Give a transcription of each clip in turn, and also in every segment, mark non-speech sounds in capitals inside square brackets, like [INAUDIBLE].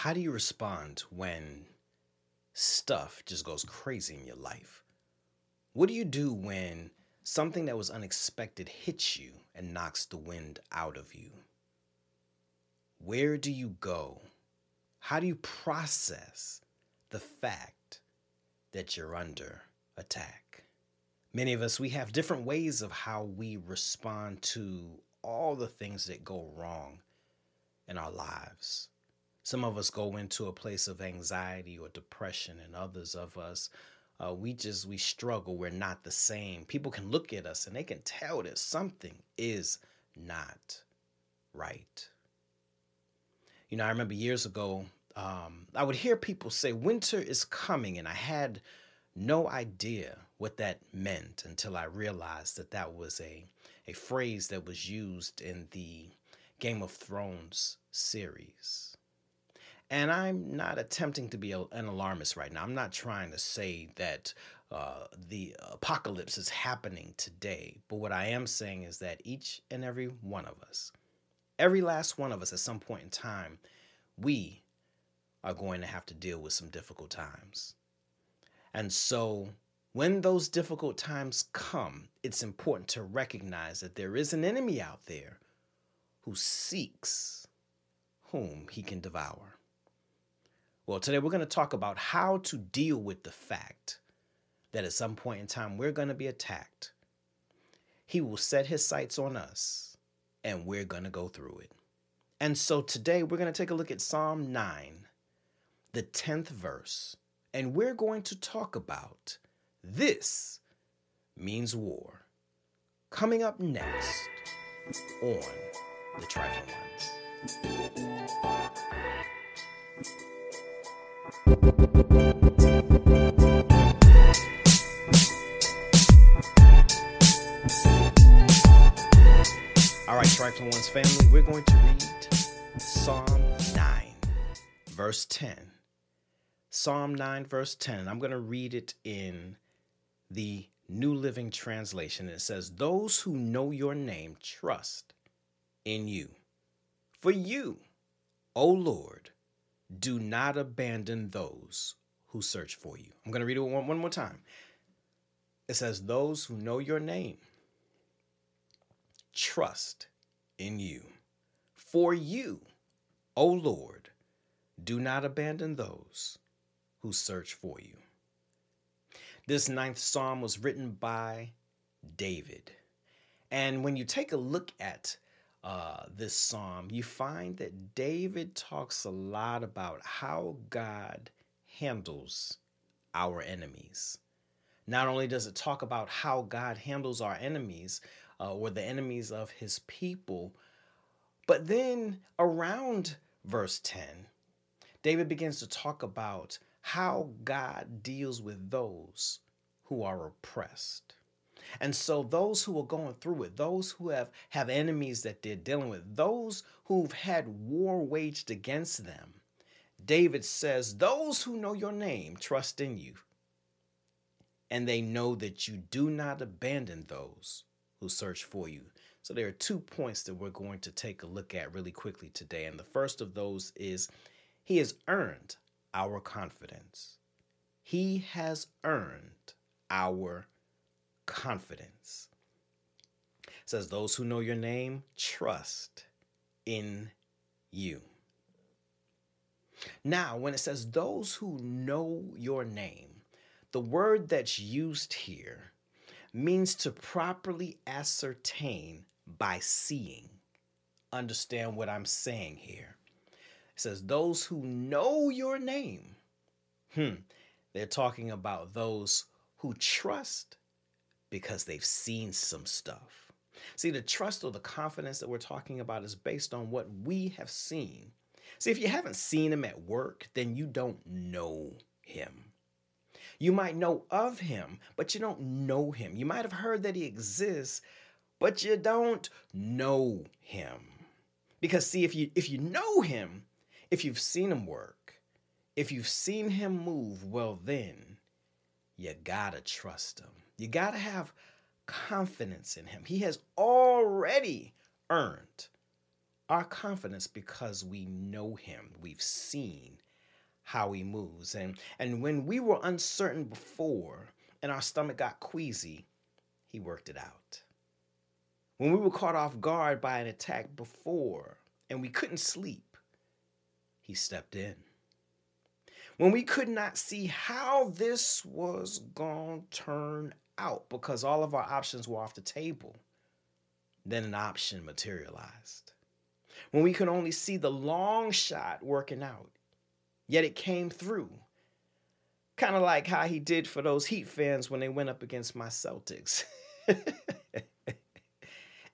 How do you respond when stuff just goes crazy in your life? What do you do when something that was unexpected hits you and knocks the wind out of you? Where do you go? How do you process the fact that you're under attack? Many of us, we have different ways of how we respond to all the things that go wrong in our lives. Some of us go into a place of anxiety or depression, and others of us, uh, we just we struggle. We're not the same. People can look at us and they can tell that something is not right. You know, I remember years ago, um, I would hear people say, "Winter is coming," and I had no idea what that meant until I realized that that was a a phrase that was used in the Game of Thrones series. And I'm not attempting to be a, an alarmist right now. I'm not trying to say that uh, the apocalypse is happening today. But what I am saying is that each and every one of us, every last one of us at some point in time, we are going to have to deal with some difficult times. And so when those difficult times come, it's important to recognize that there is an enemy out there who seeks whom he can devour. Well, today we're going to talk about how to deal with the fact that at some point in time we're going to be attacked. He will set his sights on us, and we're going to go through it. And so today we're going to take a look at Psalm 9, the 10th verse, and we're going to talk about this means war. Coming up next on The Trifling Ones. All right, Trifling Ones family, we're going to read Psalm 9, verse 10. Psalm 9, verse 10. I'm going to read it in the New Living Translation. It says, Those who know your name trust in you. For you, O Lord, do not abandon those who search for you. I'm going to read it one, one more time. It says, Those who know your name trust in you. For you, O Lord, do not abandon those who search for you. This ninth psalm was written by David. And when you take a look at uh, this psalm, you find that David talks a lot about how God handles our enemies. Not only does it talk about how God handles our enemies uh, or the enemies of his people, but then around verse 10, David begins to talk about how God deals with those who are oppressed. And so those who are going through it, those who have have enemies that they're dealing with, those who've had war waged against them, David says, those who know your name trust in you. And they know that you do not abandon those who search for you. So there are two points that we're going to take a look at really quickly today. And the first of those is he has earned our confidence. He has earned our confidence. It says, Those who know your name trust in you. Now, when it says those who know your name, the word that's used here means to properly ascertain by seeing. Understand what I'm saying here. It says, Those who know your name. Hmm. They're talking about those who trust because they've seen some stuff. See, the trust or the confidence that we're talking about is based on what we have seen. See, if you haven't seen him at work, then you don't know him. You might know of him, but you don't know him. You might have heard that he exists, but you don't know him. Because see, if you if you know him, if you've seen him work, if you've seen him move, well then you gotta trust him. You gotta have confidence in him. He has already earned our confidence because we know him. We've seen how he moves. And, and when we were uncertain before and our stomach got queasy, he worked it out. When we were caught off guard by an attack before and we couldn't sleep, he stepped in. When we could not see how this was going to turn out because all of our options were off the table, then an option materialized. When we could only see the long shot working out, yet it came through. Kind of like how he did for those Heat fans when they went up against my Celtics. [LAUGHS]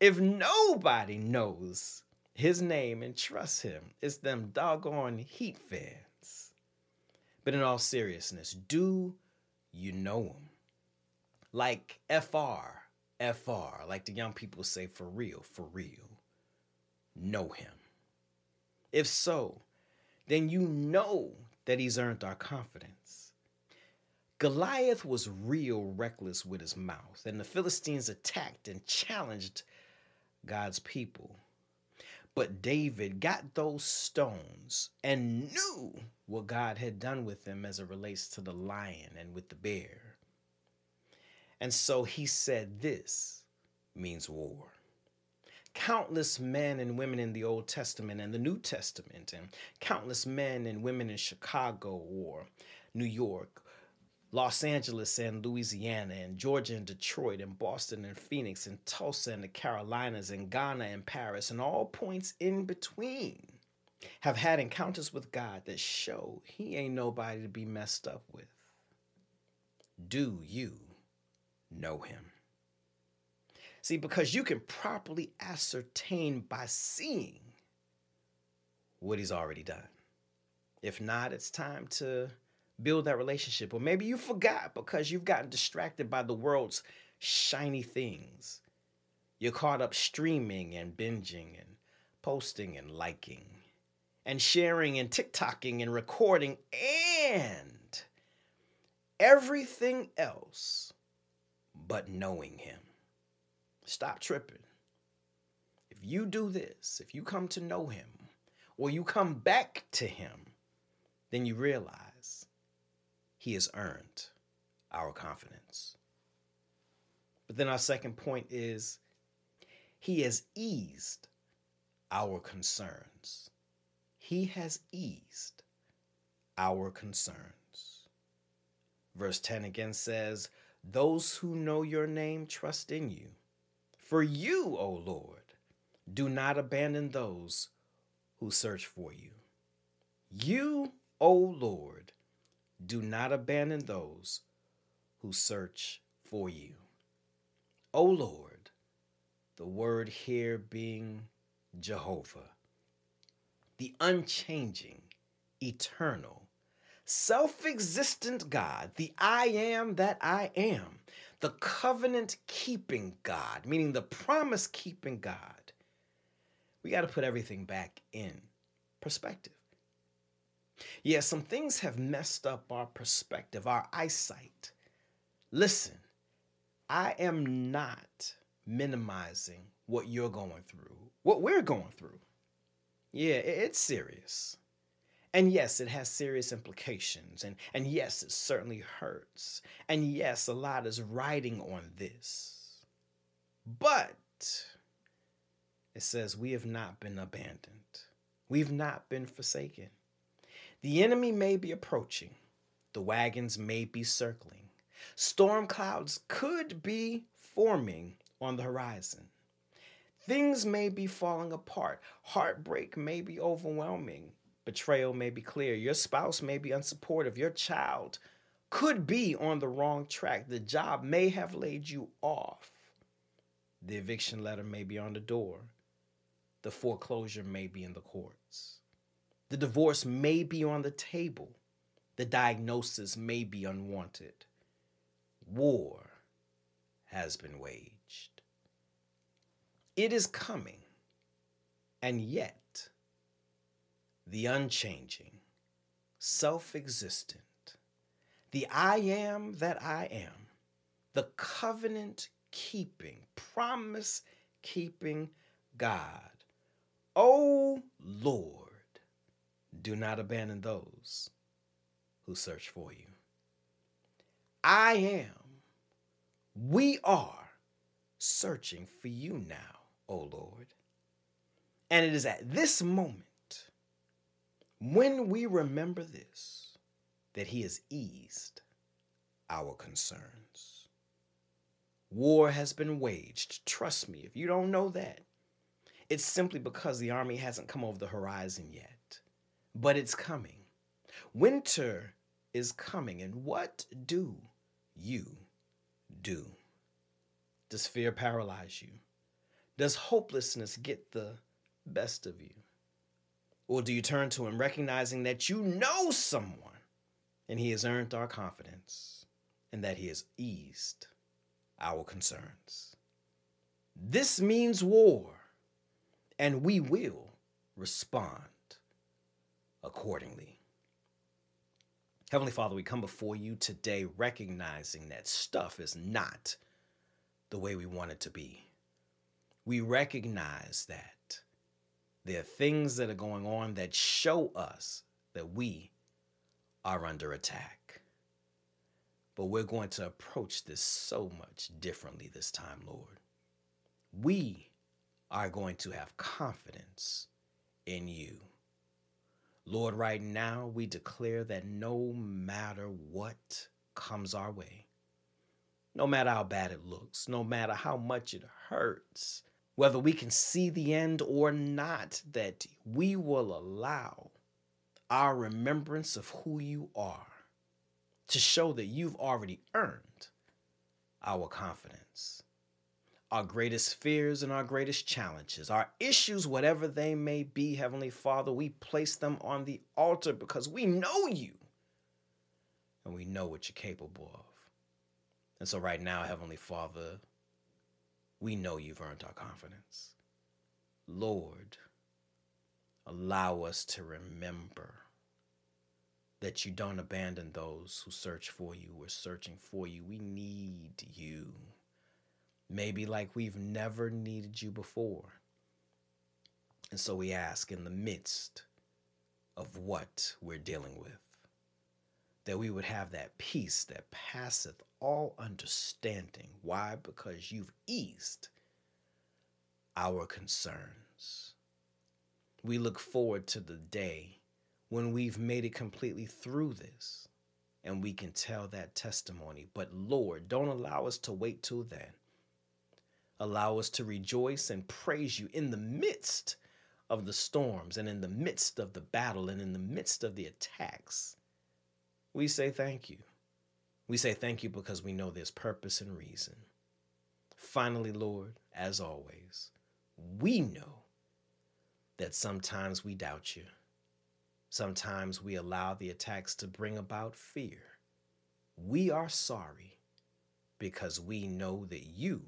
if nobody knows his name and trusts him, it's them doggone Heat fans. But in all seriousness, do you know him? Like FR, FR, like the young people say, for real, for real. Know him. If so, then you know that he's earned our confidence. Goliath was real reckless with his mouth, and the Philistines attacked and challenged God's people. But David got those stones and knew what God had done with them as it relates to the lion and with the bear. And so he said, This means war countless men and women in the Old Testament and the New Testament, and countless men and women in Chicago or New York, Los Angeles and Louisiana, and Georgia and Detroit, and Boston and Phoenix, and Tulsa and the Carolinas, and Ghana and Paris, and all points in between have had encounters with God that show He ain't nobody to be messed up with. Do you know Him? See, because you can properly ascertain by seeing what he's already done. If not, it's time to build that relationship. Or maybe you forgot because you've gotten distracted by the world's shiny things. You're caught up streaming and binging and posting and liking and sharing and TikToking and recording and everything else but knowing Him. Stop tripping. If you do this, if you come to know him, or you come back to him, then you realize he has earned our confidence. But then our second point is he has eased our concerns. He has eased our concerns. Verse 10 again says, Those who know your name trust in you. For you, O Lord, do not abandon those who search for you. You, O Lord, do not abandon those who search for you. O Lord, the word here being Jehovah, the unchanging, eternal, self existent God, the I am that I am, the covenant keeping God, meaning the promise keeping God, we got to put everything back in perspective. Yeah, some things have messed up our perspective, our eyesight. Listen, I am not minimizing what you're going through, what we're going through. Yeah, it's serious. And yes, it has serious implications. And, and yes, it certainly hurts. And yes, a lot is riding on this. But it says, We have not been abandoned, we've not been forsaken. The enemy may be approaching, the wagons may be circling, storm clouds could be forming on the horizon. Things may be falling apart. Heartbreak may be overwhelming. Betrayal may be clear. Your spouse may be unsupportive. Your child could be on the wrong track. The job may have laid you off. The eviction letter may be on the door. The foreclosure may be in the courts. The divorce may be on the table. The diagnosis may be unwanted. War has been waged. It is coming, and yet the unchanging, self existent, the I am that I am, the covenant keeping, promise keeping God Oh Lord, do not abandon those who search for you. I am, we are searching for you now, O Lord. And it is at this moment, when we remember this, that He has eased our concerns. War has been waged. Trust me, if you don't know that, it's simply because the army hasn't come over the horizon yet. But it's coming. Winter is coming. And what do you do? Does fear paralyze you? Does hopelessness get the best of you? Or do you turn to Him recognizing that you know someone and He has earned our confidence and that He has eased our concerns? This means war, and we will respond accordingly. Heavenly Father, we come before you today recognizing that stuff is not the way we want it to be. We recognize that there are things that are going on that show us that we are under attack. But we're going to approach this so much differently this time, Lord. We are going to have confidence in you. Lord, right now we declare that no matter what comes our way, no matter how bad it looks, no matter how much it hurts, whether we can see the end or not, that we will allow our remembrance of who you are to show that you've already earned our confidence our greatest fears and our greatest challenges, our issues, whatever they may be, Heavenly Father, we place them on the altar because we know you and we know what you're capable of. And so, right now, Heavenly Father, we know you've earned our confidence. Lord, allow us to remember that you don't abandon those who search for you. We're searching for you. We need you maybe like we've never needed you before. And so we ask in the midst of what we're dealing with, that we would have that peace that passeth all understanding. Why? Because you've eased our concerns. We look forward to the day when we've made it completely through this and we can tell that testimony. But Lord, don't allow us to wait till then. Allow us to rejoice and praise you in the midst of the storms and in the midst of the battle and in the midst of the attacks. We say thank you. We say thank you because we know there's purpose and reason. Finally, Lord, as always, we know that sometimes we doubt you. Sometimes we allow the attacks to bring about fear. We are sorry because we know that you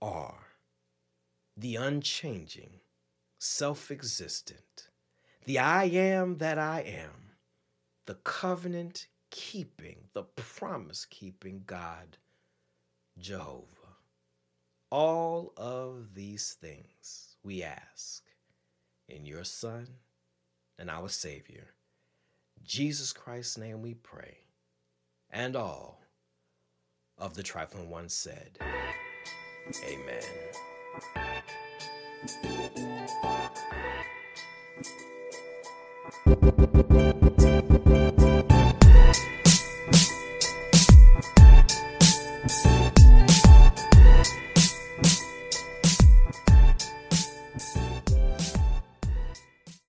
are the unchanging, self existent, the I am that I am, the covenant keeping, the promise keeping God, Jehovah. All of these things we ask in your Son and our Savior, Jesus Christ's name we pray. And all of the trifling ones said, Amen.